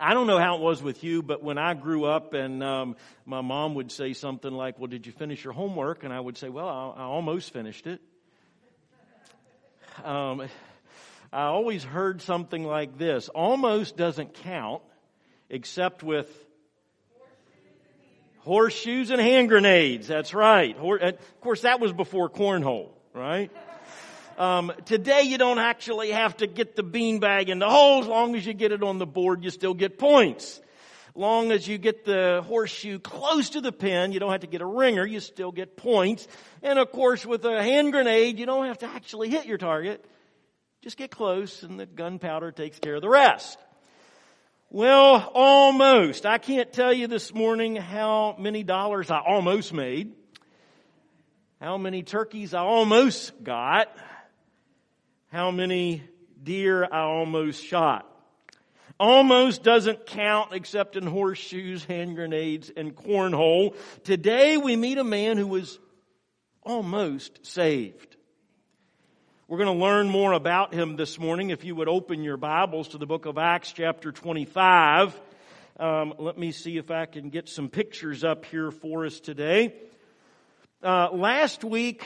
I don't know how it was with you, but when I grew up and um, my mom would say something like, Well, did you finish your homework? And I would say, Well, I, I almost finished it. Um, I always heard something like this almost doesn't count except with horseshoes and hand grenades. That's right. Of course, that was before cornhole, right? Um, today you don't actually have to get the beanbag in the hole. As long as you get it on the board, you still get points. Long as you get the horseshoe close to the pin, you don't have to get a ringer, you still get points. And of course, with a hand grenade, you don't have to actually hit your target. Just get close and the gunpowder takes care of the rest. Well, almost. I can't tell you this morning how many dollars I almost made, how many turkeys I almost got, how many deer I almost shot. Almost doesn't count except in horseshoes, hand grenades, and cornhole. Today we meet a man who was almost saved. We're going to learn more about him this morning. If you would open your Bibles to the book of Acts, chapter 25. Um, let me see if I can get some pictures up here for us today. Uh, last week,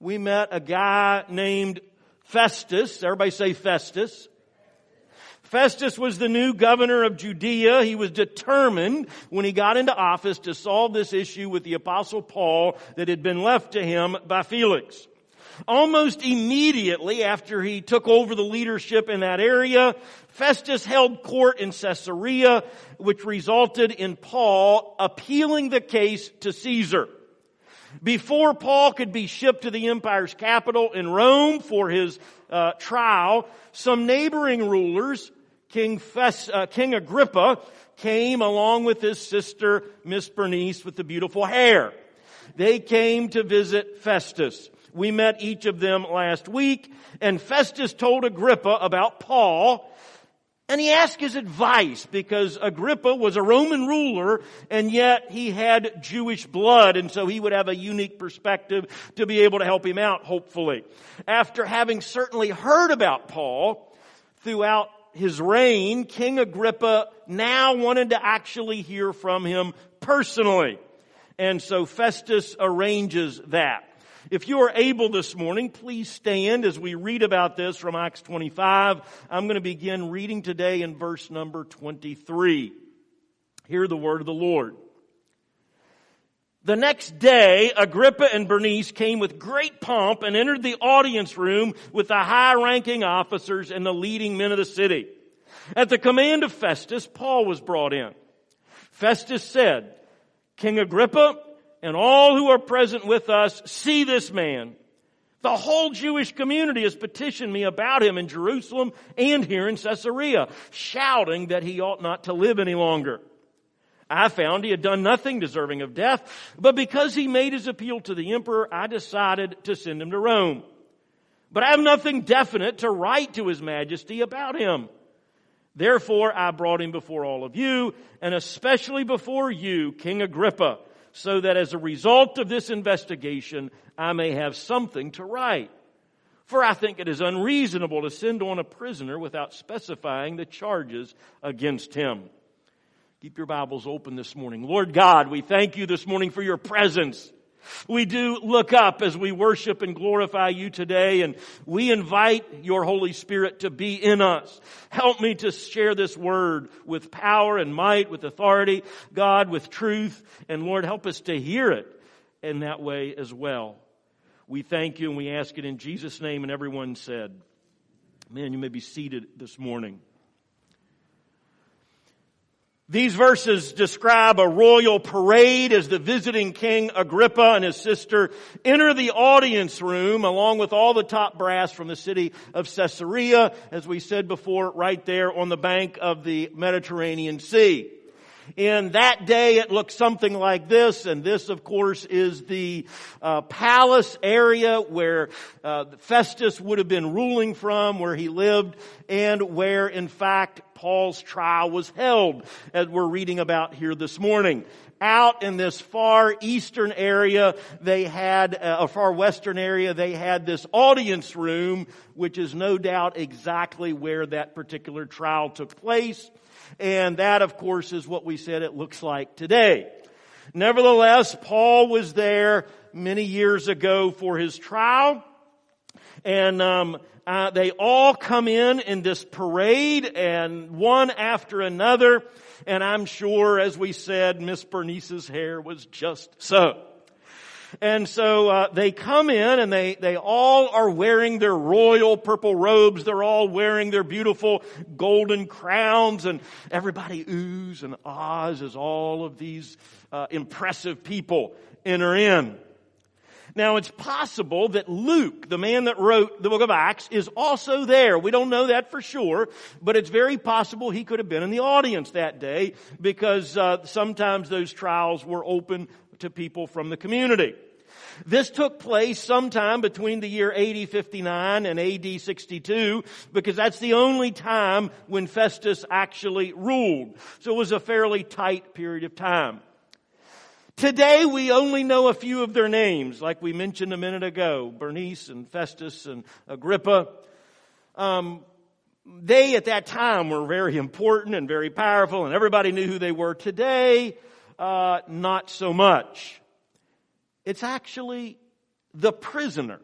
we met a guy named Festus. Everybody say Festus. Festus was the new governor of Judea. He was determined when he got into office to solve this issue with the apostle Paul that had been left to him by Felix. Almost immediately after he took over the leadership in that area, Festus held court in Caesarea, which resulted in Paul appealing the case to Caesar. Before Paul could be shipped to the empire's capital in Rome for his uh, trial, some neighboring rulers, King, Fes, uh, King Agrippa, came along with his sister, Miss Bernice, with the beautiful hair. They came to visit Festus. We met each of them last week, and Festus told Agrippa about Paul, and he asked his advice because Agrippa was a Roman ruler and yet he had Jewish blood and so he would have a unique perspective to be able to help him out, hopefully. After having certainly heard about Paul throughout his reign, King Agrippa now wanted to actually hear from him personally. And so Festus arranges that. If you are able this morning, please stand as we read about this from Acts 25. I'm going to begin reading today in verse number 23. Hear the word of the Lord. The next day, Agrippa and Bernice came with great pomp and entered the audience room with the high ranking officers and the leading men of the city. At the command of Festus, Paul was brought in. Festus said, King Agrippa, and all who are present with us see this man. The whole Jewish community has petitioned me about him in Jerusalem and here in Caesarea, shouting that he ought not to live any longer. I found he had done nothing deserving of death, but because he made his appeal to the emperor, I decided to send him to Rome. But I have nothing definite to write to his majesty about him. Therefore, I brought him before all of you, and especially before you, King Agrippa, so that as a result of this investigation, I may have something to write. For I think it is unreasonable to send on a prisoner without specifying the charges against him. Keep your Bibles open this morning. Lord God, we thank you this morning for your presence. We do look up as we worship and glorify you today and we invite your Holy Spirit to be in us. Help me to share this word with power and might, with authority, God, with truth, and Lord, help us to hear it in that way as well. We thank you and we ask it in Jesus' name and everyone said, man, you may be seated this morning. These verses describe a royal parade as the visiting King Agrippa and his sister enter the audience room along with all the top brass from the city of Caesarea, as we said before, right there on the bank of the Mediterranean Sea. In that day, it looked something like this, and this, of course, is the uh, palace area where uh, Festus would have been ruling from, where he lived, and where, in fact, Paul's trial was held, as we're reading about here this morning. Out in this far eastern area, they had, uh, a far western area, they had this audience room, which is no doubt exactly where that particular trial took place. And that, of course, is what we said it looks like today. Nevertheless, Paul was there many years ago for his trial. And um, uh, they all come in in this parade and one after another. And I'm sure, as we said, Miss Bernice's hair was just so. And so uh, they come in and they, they all are wearing their royal purple robes. They're all wearing their beautiful golden crowns and everybody oohs and ahs as all of these uh, impressive people enter in. Now it's possible that Luke, the man that wrote the book of Acts, is also there. We don't know that for sure, but it's very possible he could have been in the audience that day because uh, sometimes those trials were open to people from the community. This took place sometime between the year AD 59 and AD 62 because that's the only time when Festus actually ruled. So it was a fairly tight period of time. Today we only know a few of their names, like we mentioned a minute ago, Bernice and Festus and Agrippa. Um, they at that time were very important and very powerful and everybody knew who they were. Today, uh, not so much. It's actually the prisoner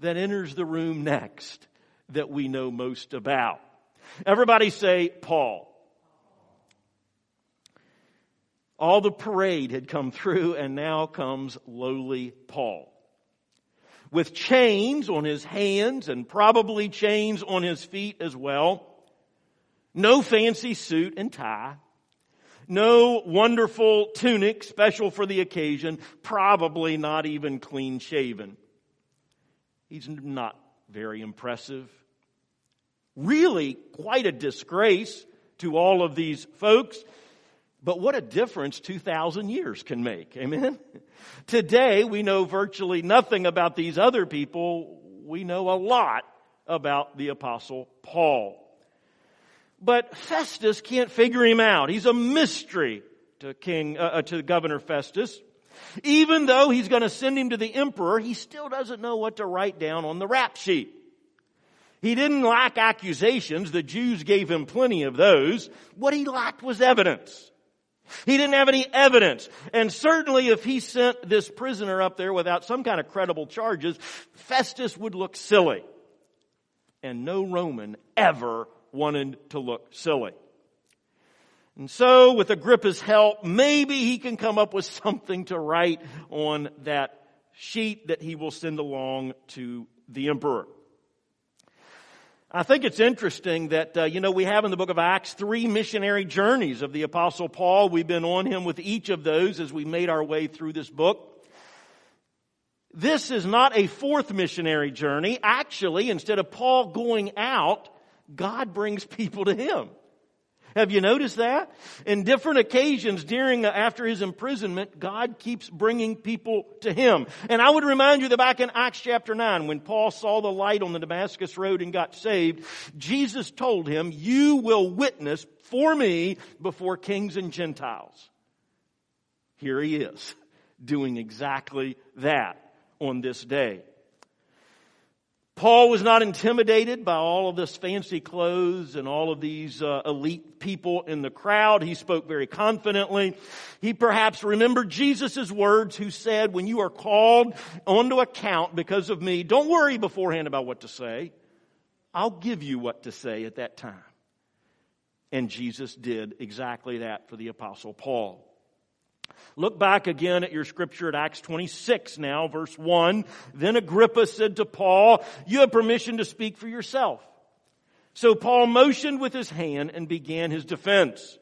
that enters the room next that we know most about. Everybody say Paul. All the parade had come through and now comes lowly Paul. With chains on his hands and probably chains on his feet as well. No fancy suit and tie. No wonderful tunic special for the occasion. Probably not even clean shaven. He's not very impressive. Really quite a disgrace to all of these folks. But what a difference 2,000 years can make. Amen? Today, we know virtually nothing about these other people. We know a lot about the apostle Paul. But Festus can't figure him out. He's a mystery to King, uh, uh to Governor Festus. Even though he's going to send him to the emperor, he still doesn't know what to write down on the rap sheet. He didn't lack accusations. The Jews gave him plenty of those. What he lacked was evidence. He didn't have any evidence. And certainly if he sent this prisoner up there without some kind of credible charges, Festus would look silly. And no Roman ever wanted to look silly. And so with Agrippa's help, maybe he can come up with something to write on that sheet that he will send along to the emperor. I think it's interesting that, uh, you know, we have in the book of Acts three missionary journeys of the apostle Paul. We've been on him with each of those as we made our way through this book. This is not a fourth missionary journey. Actually, instead of Paul going out, God brings people to him. Have you noticed that? In different occasions during, uh, after his imprisonment, God keeps bringing people to him. And I would remind you that back in Acts chapter 9, when Paul saw the light on the Damascus road and got saved, Jesus told him, you will witness for me before kings and Gentiles. Here he is, doing exactly that on this day. Paul was not intimidated by all of this fancy clothes and all of these uh, elite people in the crowd. He spoke very confidently. He perhaps remembered Jesus' words who said, when you are called onto account because of me, don't worry beforehand about what to say. I'll give you what to say at that time. And Jesus did exactly that for the apostle Paul. Look back again at your scripture at Acts 26 now, verse 1. Then Agrippa said to Paul, you have permission to speak for yourself. So Paul motioned with his hand and began his defense.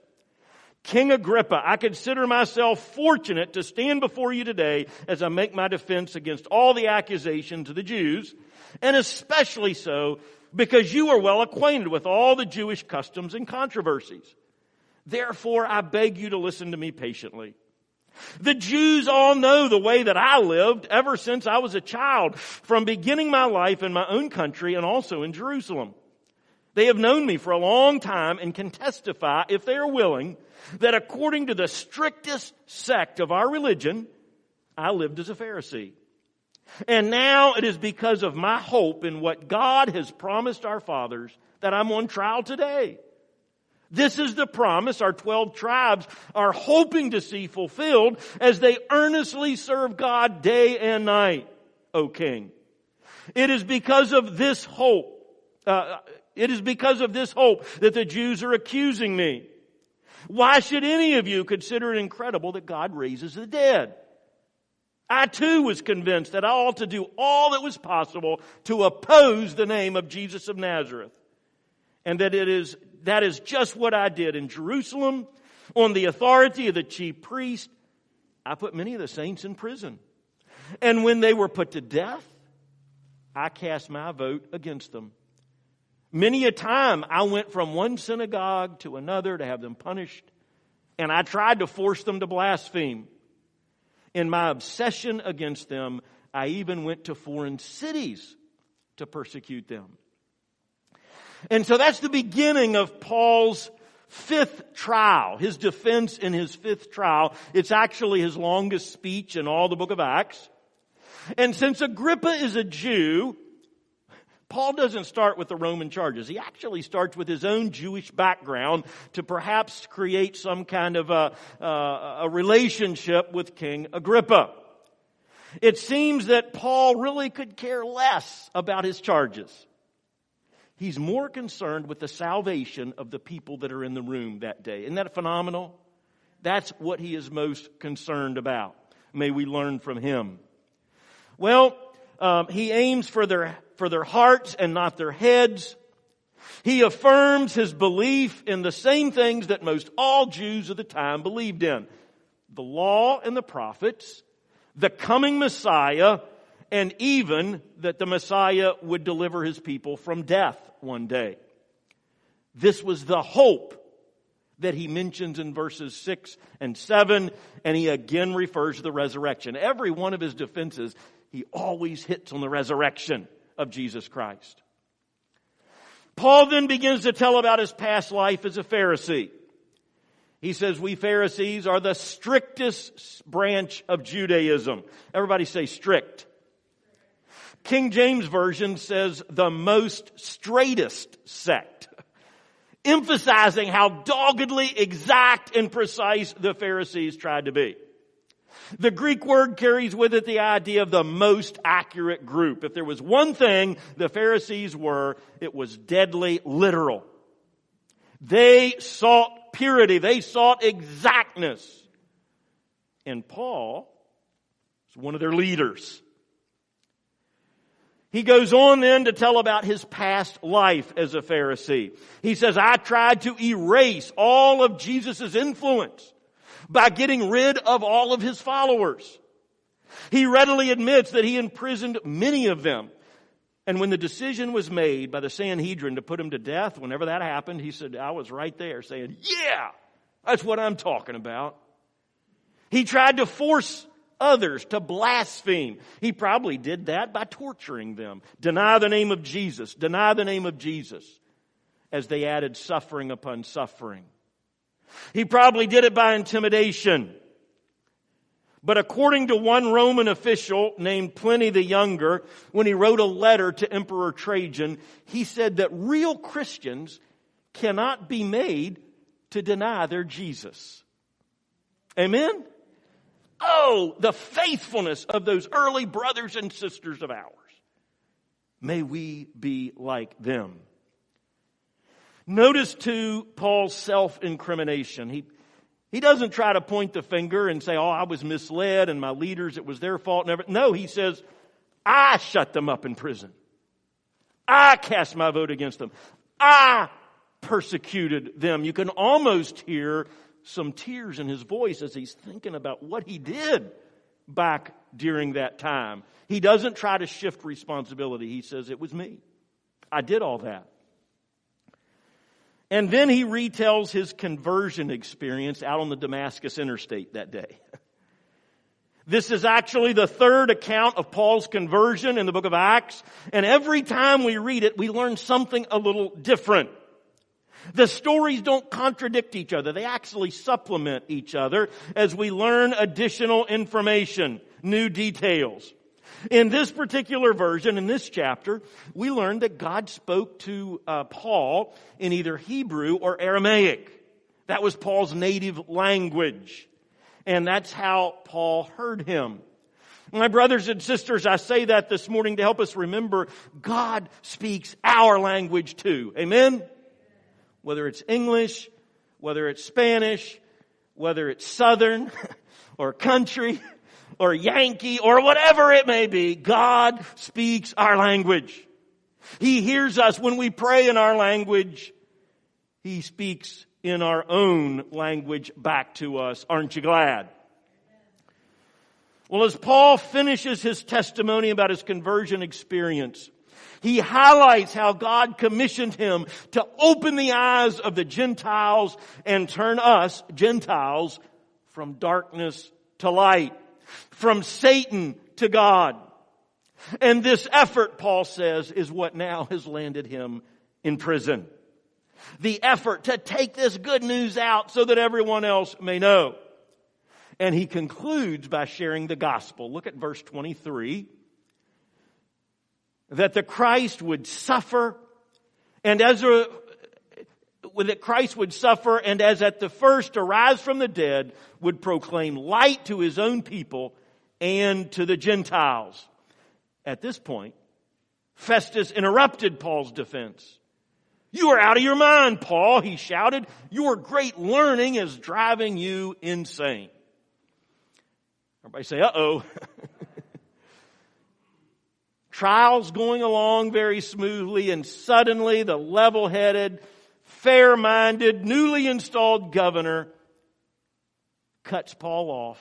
King Agrippa, I consider myself fortunate to stand before you today as I make my defense against all the accusations of the Jews, and especially so because you are well acquainted with all the Jewish customs and controversies. Therefore, I beg you to listen to me patiently. The Jews all know the way that I lived ever since I was a child, from beginning my life in my own country and also in Jerusalem. They have known me for a long time and can testify, if they are willing, that according to the strictest sect of our religion, I lived as a Pharisee. And now it is because of my hope in what God has promised our fathers that I'm on trial today. This is the promise our 12 tribes are hoping to see fulfilled as they earnestly serve God day and night, O King. It is because of this hope, uh, it is because of this hope that the Jews are accusing me. Why should any of you consider it incredible that God raises the dead? I too was convinced that I ought to do all that was possible to oppose the name of Jesus of Nazareth. And that it is, that is just what I did in Jerusalem on the authority of the chief priest. I put many of the saints in prison. And when they were put to death, I cast my vote against them. Many a time I went from one synagogue to another to have them punished, and I tried to force them to blaspheme. In my obsession against them, I even went to foreign cities to persecute them. And so that's the beginning of Paul's fifth trial, his defense in his fifth trial. It's actually his longest speech in all the book of Acts. And since Agrippa is a Jew, Paul doesn't start with the Roman charges. He actually starts with his own Jewish background to perhaps create some kind of a, a relationship with King Agrippa. It seems that Paul really could care less about his charges. He's more concerned with the salvation of the people that are in the room that day. Isn't that phenomenal? That's what he is most concerned about. May we learn from him. Well, um, he aims for their, for their hearts and not their heads. He affirms his belief in the same things that most all Jews of the time believed in. The law and the prophets, the coming Messiah, and even that the Messiah would deliver his people from death one day. This was the hope that he mentions in verses 6 and 7, and he again refers to the resurrection. Every one of his defenses he always hits on the resurrection of Jesus Christ. Paul then begins to tell about his past life as a Pharisee. He says, we Pharisees are the strictest branch of Judaism. Everybody say strict. King James Version says the most straightest sect, emphasizing how doggedly exact and precise the Pharisees tried to be. The Greek word carries with it the idea of the most accurate group. If there was one thing the Pharisees were, it was deadly literal. They sought purity. They sought exactness. And Paul was one of their leaders. He goes on then to tell about his past life as a Pharisee. He says, I tried to erase all of Jesus' influence by getting rid of all of his followers. He readily admits that he imprisoned many of them. And when the decision was made by the Sanhedrin to put him to death, whenever that happened, he said, I was right there saying, yeah, that's what I'm talking about. He tried to force others to blaspheme. He probably did that by torturing them. Deny the name of Jesus. Deny the name of Jesus as they added suffering upon suffering. He probably did it by intimidation. But according to one Roman official named Pliny the Younger, when he wrote a letter to Emperor Trajan, he said that real Christians cannot be made to deny their Jesus. Amen? Oh, the faithfulness of those early brothers and sisters of ours. May we be like them. Notice too Paul's self-incrimination. He, he doesn't try to point the finger and say, oh, I was misled and my leaders, it was their fault. Never. No, he says, I shut them up in prison. I cast my vote against them. I persecuted them. You can almost hear some tears in his voice as he's thinking about what he did back during that time. He doesn't try to shift responsibility. He says, it was me. I did all that. And then he retells his conversion experience out on the Damascus interstate that day. This is actually the third account of Paul's conversion in the book of Acts. And every time we read it, we learn something a little different. The stories don't contradict each other. They actually supplement each other as we learn additional information, new details. In this particular version, in this chapter, we learn that God spoke to uh, Paul in either Hebrew or Aramaic. That was Paul's native language. And that's how Paul heard him. My brothers and sisters, I say that this morning to help us remember God speaks our language too. Amen? Whether it's English, whether it's Spanish, whether it's Southern or country or Yankee or whatever it may be, God speaks our language. He hears us when we pray in our language. He speaks in our own language back to us. Aren't you glad? Well, as Paul finishes his testimony about his conversion experience, he highlights how God commissioned him to open the eyes of the Gentiles and turn us, Gentiles, from darkness to light, from Satan to God. And this effort, Paul says, is what now has landed him in prison. The effort to take this good news out so that everyone else may know. And he concludes by sharing the gospel. Look at verse 23. That the Christ would suffer and as a, that Christ would suffer and as at the first arise from the dead would proclaim light to his own people and to the Gentiles. At this point, Festus interrupted Paul's defense. You are out of your mind, Paul, he shouted. Your great learning is driving you insane. Everybody say, uh oh. Trials going along very smoothly, and suddenly the level headed, fair minded, newly installed governor cuts Paul off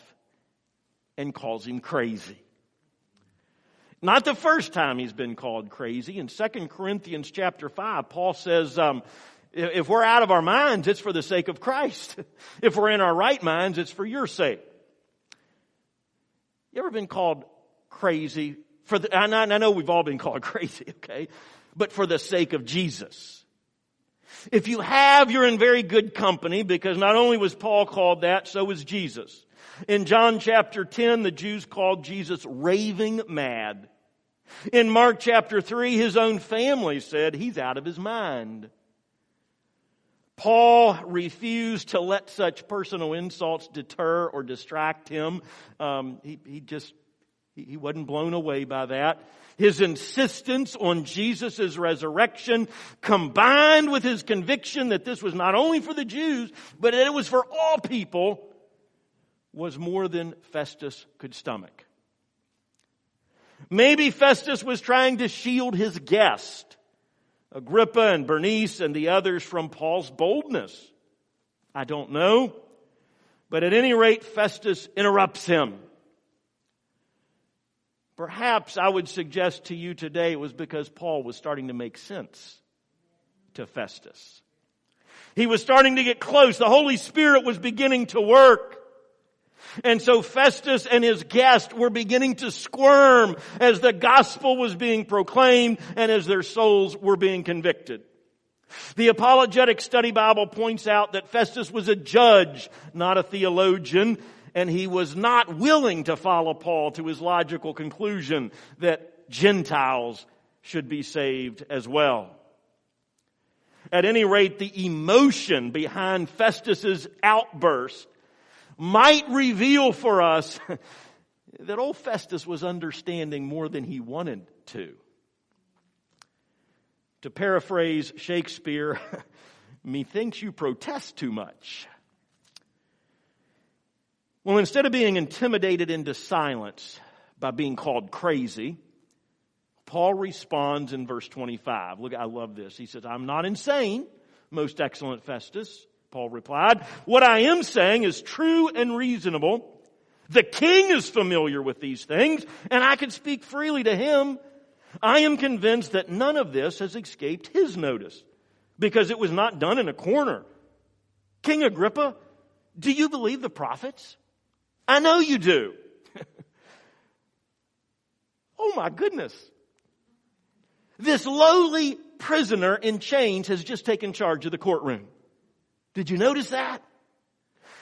and calls him crazy. Not the first time he's been called crazy. In 2 Corinthians chapter 5, Paul says, um, if we're out of our minds, it's for the sake of Christ. if we're in our right minds, it's for your sake. You ever been called crazy? For the, I know we've all been called crazy, okay? But for the sake of Jesus. If you have, you're in very good company because not only was Paul called that, so was Jesus. In John chapter 10, the Jews called Jesus raving mad. In Mark chapter 3, his own family said he's out of his mind. Paul refused to let such personal insults deter or distract him. Um, he, he just, he wasn't blown away by that. His insistence on Jesus' resurrection combined with his conviction that this was not only for the Jews, but that it was for all people was more than Festus could stomach. Maybe Festus was trying to shield his guest Agrippa and Bernice and the others from Paul's boldness. I don't know. But at any rate, Festus interrupts him. Perhaps I would suggest to you today it was because Paul was starting to make sense to Festus. He was starting to get close. The Holy Spirit was beginning to work. And so Festus and his guest were beginning to squirm as the gospel was being proclaimed and as their souls were being convicted. The Apologetic Study Bible points out that Festus was a judge, not a theologian, and he was not willing to follow Paul to his logical conclusion that Gentiles should be saved as well. At any rate, the emotion behind Festus's outburst might reveal for us that old Festus was understanding more than he wanted to. To paraphrase Shakespeare, methinks you protest too much. Well, instead of being intimidated into silence by being called crazy, Paul responds in verse 25. Look, I love this. He says, I'm not insane, most excellent Festus. Paul replied. What I am saying is true and reasonable. The king is familiar with these things, and I can speak freely to him. I am convinced that none of this has escaped his notice, because it was not done in a corner. King Agrippa, do you believe the prophets? I know you do. oh my goodness. This lowly prisoner in chains has just taken charge of the courtroom. Did you notice that?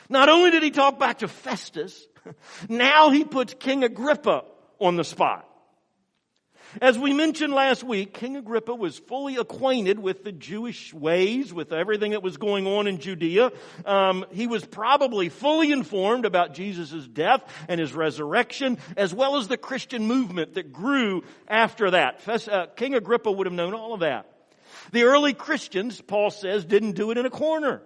Not only did he talk back to Festus, now he puts King Agrippa on the spot. As we mentioned last week, King Agrippa was fully acquainted with the Jewish ways, with everything that was going on in Judea. Um, he was probably fully informed about Jesus' death and his resurrection, as well as the Christian movement that grew after that. Uh, King Agrippa would have known all of that. The early Christians, Paul says, didn't do it in a corner.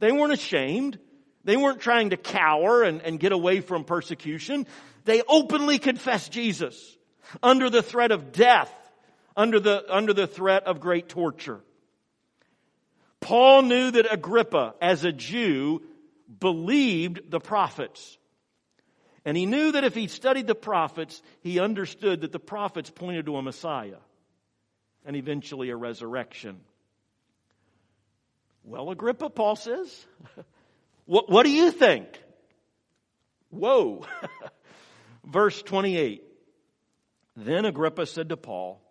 They weren't ashamed. They weren't trying to cower and, and get away from persecution. They openly confessed Jesus under the threat of death, under the, under the threat of great torture. Paul knew that Agrippa, as a Jew, believed the prophets. And he knew that if he studied the prophets, he understood that the prophets pointed to a Messiah and eventually a resurrection. Well, Agrippa, Paul says, what, what do you think? Whoa. Verse 28. Then Agrippa said to Paul,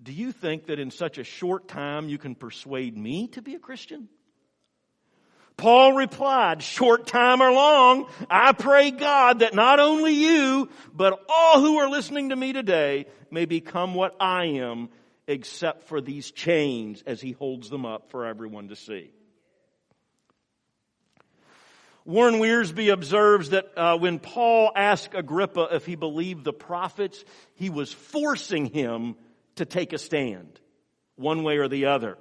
Do you think that in such a short time you can persuade me to be a Christian? Paul replied, short time or long, I pray God that not only you, but all who are listening to me today may become what I am, except for these chains as he holds them up for everyone to see. Warren Wiersbe observes that uh, when Paul asked Agrippa if he believed the prophets, he was forcing him to take a stand, one way or the other.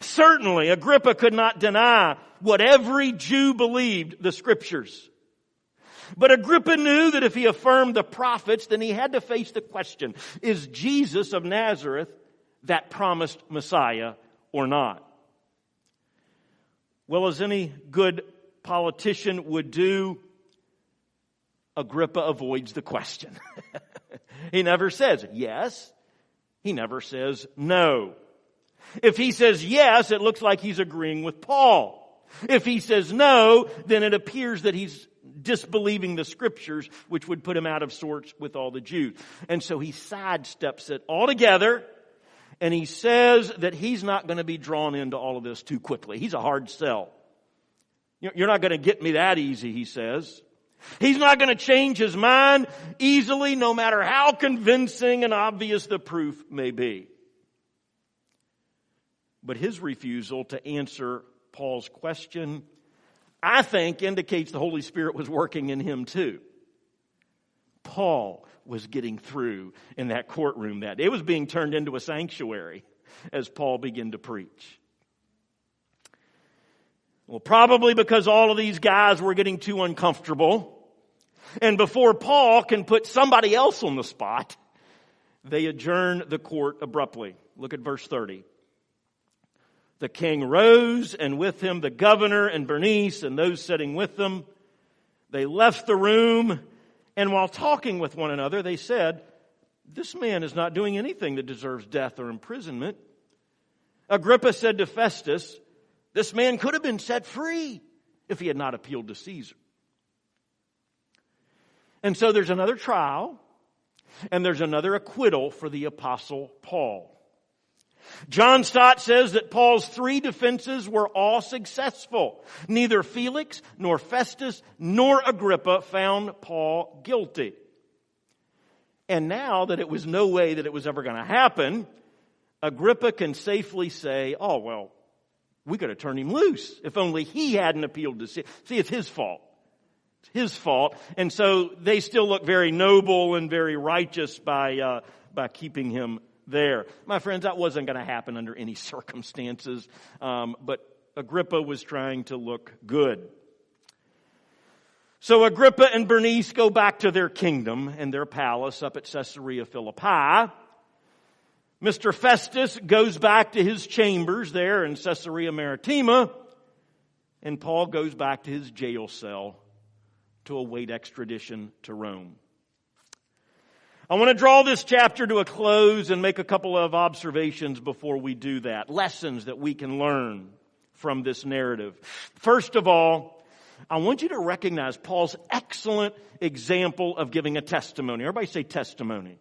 Certainly, Agrippa could not deny what every Jew believed, the scriptures. But Agrippa knew that if he affirmed the prophets, then he had to face the question, is Jesus of Nazareth that promised Messiah or not? Well, as any good politician would do, Agrippa avoids the question. he never says yes. He never says no. If he says yes, it looks like he's agreeing with Paul. If he says no, then it appears that he's disbelieving the scriptures, which would put him out of sorts with all the Jews. And so he sidesteps it altogether, and he says that he's not going to be drawn into all of this too quickly. He's a hard sell. You're not going to get me that easy, he says. He's not going to change his mind easily, no matter how convincing and obvious the proof may be. But his refusal to answer Paul's question, I think, indicates the Holy Spirit was working in him too. Paul was getting through in that courtroom that day. It was being turned into a sanctuary as Paul began to preach. Well, probably because all of these guys were getting too uncomfortable. And before Paul can put somebody else on the spot, they adjourn the court abruptly. Look at verse 30. The king rose, and with him the governor and Bernice and those sitting with them. They left the room, and while talking with one another, they said, This man is not doing anything that deserves death or imprisonment. Agrippa said to Festus, this man could have been set free if he had not appealed to Caesar. And so there's another trial, and there's another acquittal for the apostle Paul. John Stott says that Paul's three defenses were all successful. Neither Felix, nor Festus, nor Agrippa found Paul guilty. And now that it was no way that it was ever going to happen, Agrippa can safely say, oh, well, we could have turned him loose if only he hadn't appealed to see. See, it's his fault. It's his fault. And so they still look very noble and very righteous by, uh, by keeping him there. My friends, that wasn't going to happen under any circumstances. Um, but Agrippa was trying to look good. So Agrippa and Bernice go back to their kingdom and their palace up at Caesarea Philippi. Mr. Festus goes back to his chambers there in Caesarea Maritima, and Paul goes back to his jail cell to await extradition to Rome. I want to draw this chapter to a close and make a couple of observations before we do that. Lessons that we can learn from this narrative. First of all, I want you to recognize Paul's excellent example of giving a testimony. Everybody say testimony.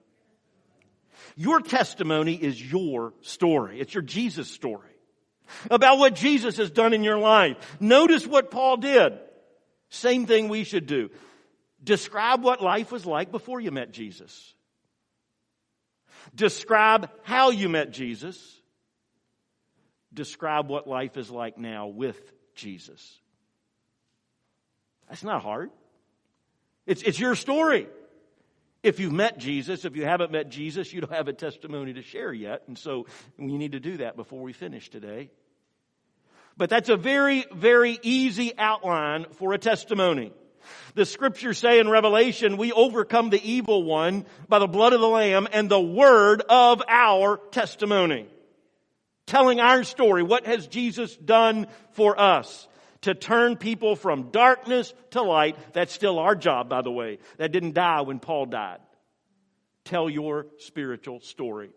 Your testimony is your story. It's your Jesus story. About what Jesus has done in your life. Notice what Paul did. Same thing we should do. Describe what life was like before you met Jesus. Describe how you met Jesus. Describe what life is like now with Jesus. That's not hard. It's, it's your story. If you've met Jesus, if you haven't met Jesus, you don't have a testimony to share yet. And so we need to do that before we finish today. But that's a very, very easy outline for a testimony. The scriptures say in Revelation, we overcome the evil one by the blood of the Lamb and the word of our testimony. Telling our story. What has Jesus done for us? To turn people from darkness to light. That's still our job, by the way. That didn't die when Paul died. Tell your spiritual story.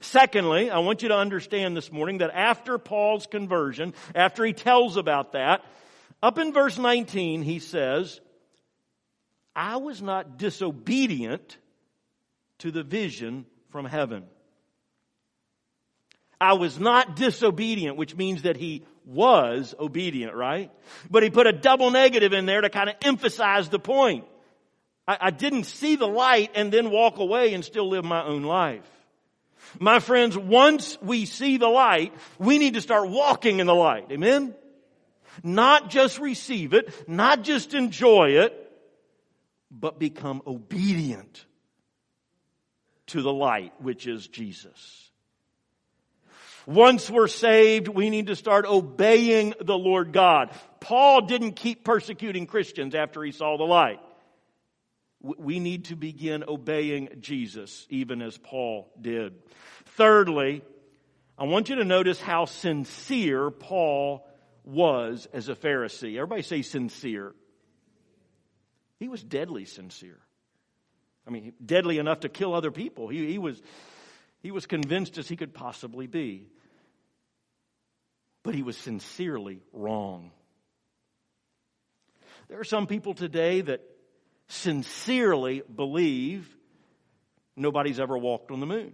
Secondly, I want you to understand this morning that after Paul's conversion, after he tells about that, up in verse 19, he says, I was not disobedient to the vision from heaven. I was not disobedient, which means that he was obedient, right? But he put a double negative in there to kind of emphasize the point. I, I didn't see the light and then walk away and still live my own life. My friends, once we see the light, we need to start walking in the light. Amen? Not just receive it, not just enjoy it, but become obedient to the light, which is Jesus. Once we're saved, we need to start obeying the Lord God. Paul didn't keep persecuting Christians after he saw the light. We need to begin obeying Jesus, even as Paul did. Thirdly, I want you to notice how sincere Paul was as a Pharisee. Everybody say sincere. He was deadly sincere. I mean, deadly enough to kill other people. He, he, was, he was convinced as he could possibly be. But he was sincerely wrong. There are some people today that sincerely believe nobody's ever walked on the moon.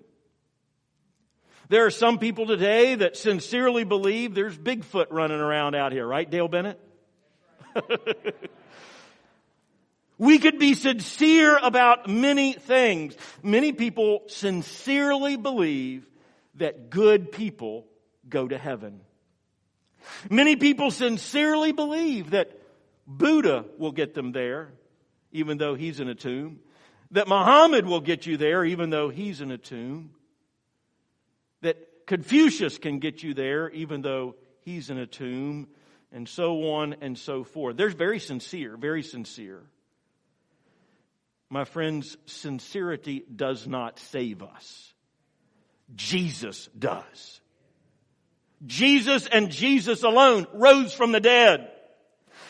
There are some people today that sincerely believe there's Bigfoot running around out here, right, Dale Bennett? we could be sincere about many things. Many people sincerely believe that good people go to heaven. Many people sincerely believe that Buddha will get them there, even though he's in a tomb. That Muhammad will get you there, even though he's in a tomb that Confucius can get you there even though he's in a tomb, and so on and so forth. They're very sincere, very sincere. My friends, sincerity does not save us. Jesus does. Jesus and Jesus alone rose from the dead.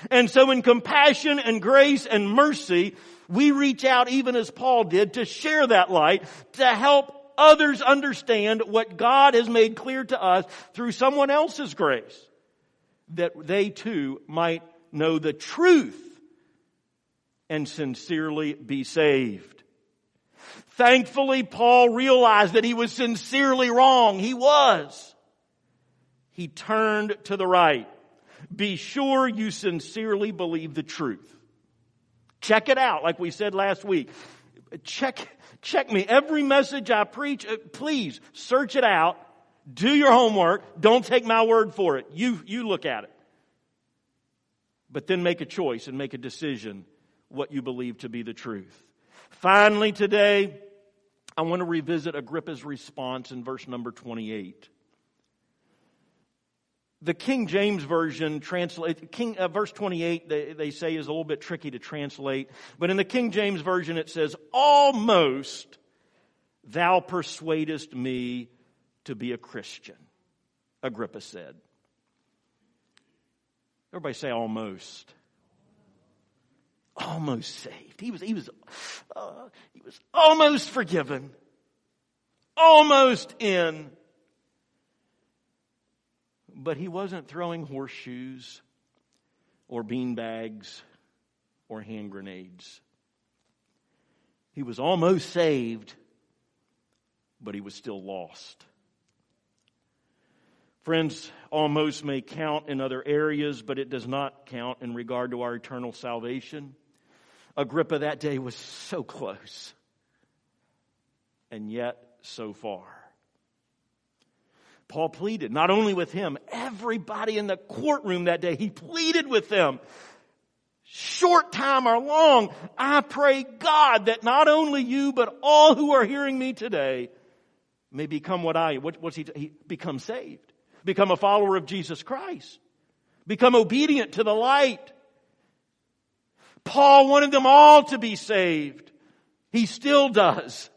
And so in compassion and grace and mercy, we reach out even as Paul did to share that light, to help others understand what God has made clear to us through someone else's grace, that they too might know the truth and sincerely be saved. Thankfully, Paul realized that he was sincerely wrong. He was. He turned to the right. Be sure you sincerely believe the truth. Check it out, like we said last week. Check, check me. Every message I preach, uh, please search it out. Do your homework. Don't take my word for it. You, you look at it. But then make a choice and make a decision what you believe to be the truth. Finally today, I want to revisit Agrippa's response in verse number 28 the King James Version translate, King, uh, verse 28, they, they say is a little bit tricky to translate. But in the King James Version, it says, almost thou persuadest me to be a Christian, Agrippa said. Everybody say almost. Almost saved. He was, he was, uh, he was almost forgiven. Almost in but he wasn't throwing horseshoes or bean bags or hand grenades. He was almost saved, but he was still lost. Friends, almost may count in other areas, but it does not count in regard to our eternal salvation. Agrippa that day was so close. and yet so far. Paul pleaded not only with him, everybody in the courtroom that day, he pleaded with them. Short time or long, I pray God that not only you, but all who are hearing me today may become what I, what, what's he, he become saved, become a follower of Jesus Christ, become obedient to the light. Paul wanted them all to be saved. He still does.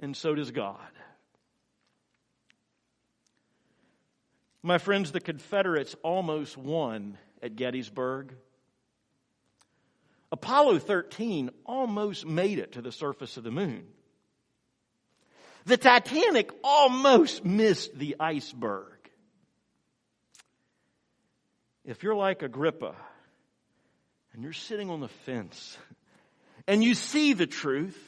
And so does God. My friends, the Confederates almost won at Gettysburg. Apollo 13 almost made it to the surface of the moon. The Titanic almost missed the iceberg. If you're like Agrippa and you're sitting on the fence and you see the truth,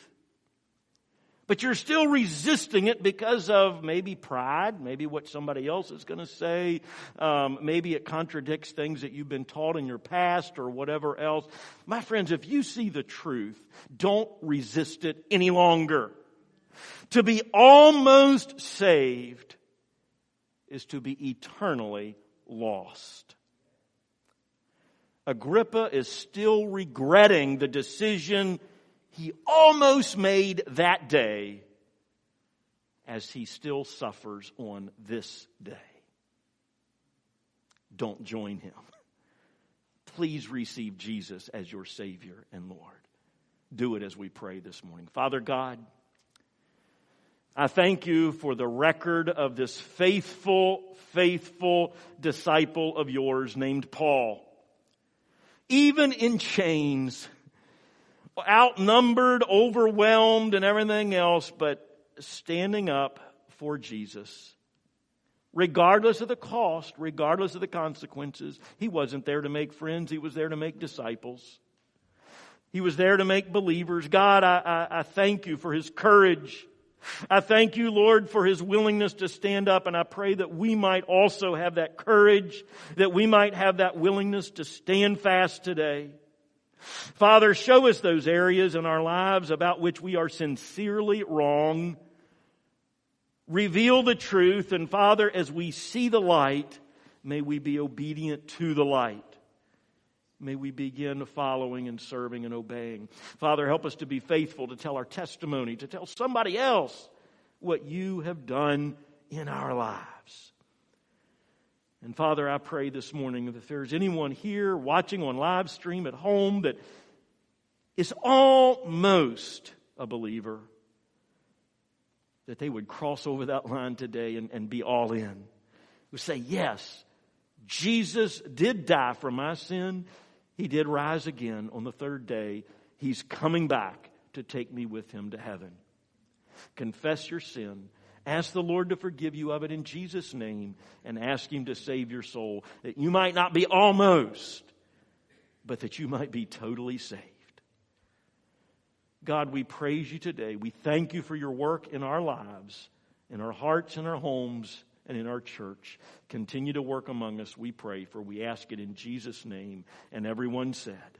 but you're still resisting it because of maybe pride, maybe what somebody else is going to say, um, maybe it contradicts things that you've been taught in your past or whatever else. My friends, if you see the truth, don't resist it any longer. To be almost saved is to be eternally lost. Agrippa is still regretting the decision he almost made that day as he still suffers on this day. Don't join him. Please receive Jesus as your Savior and Lord. Do it as we pray this morning. Father God, I thank you for the record of this faithful, faithful disciple of yours named Paul even in chains, outnumbered, overwhelmed, and everything else, but standing up for Jesus. Regardless of the cost, regardless of the consequences, he wasn't there to make friends, he was there to make disciples. He was there to make believers. God, I, I, I thank you for his courage. I thank you, Lord, for his willingness to stand up, and I pray that we might also have that courage, that we might have that willingness to stand fast today. Father, show us those areas in our lives about which we are sincerely wrong. Reveal the truth, and Father, as we see the light, may we be obedient to the light. May we begin following and serving and obeying. Father, help us to be faithful to tell our testimony, to tell somebody else what you have done in our lives. And Father, I pray this morning that if there's anyone here watching on live stream at home that is almost a believer, that they would cross over that line today and, and be all in. Would say, Yes, Jesus did die for my sin. He did rise again on the third day. He's coming back to take me with him to heaven. Confess your sin. Ask the Lord to forgive you of it in Jesus' name and ask Him to save your soul that you might not be almost, but that you might be totally saved. God, we praise you today. We thank you for your work in our lives, in our hearts, in our homes and in our church. Continue to work among us, we pray, for we ask it in Jesus' name. And everyone said,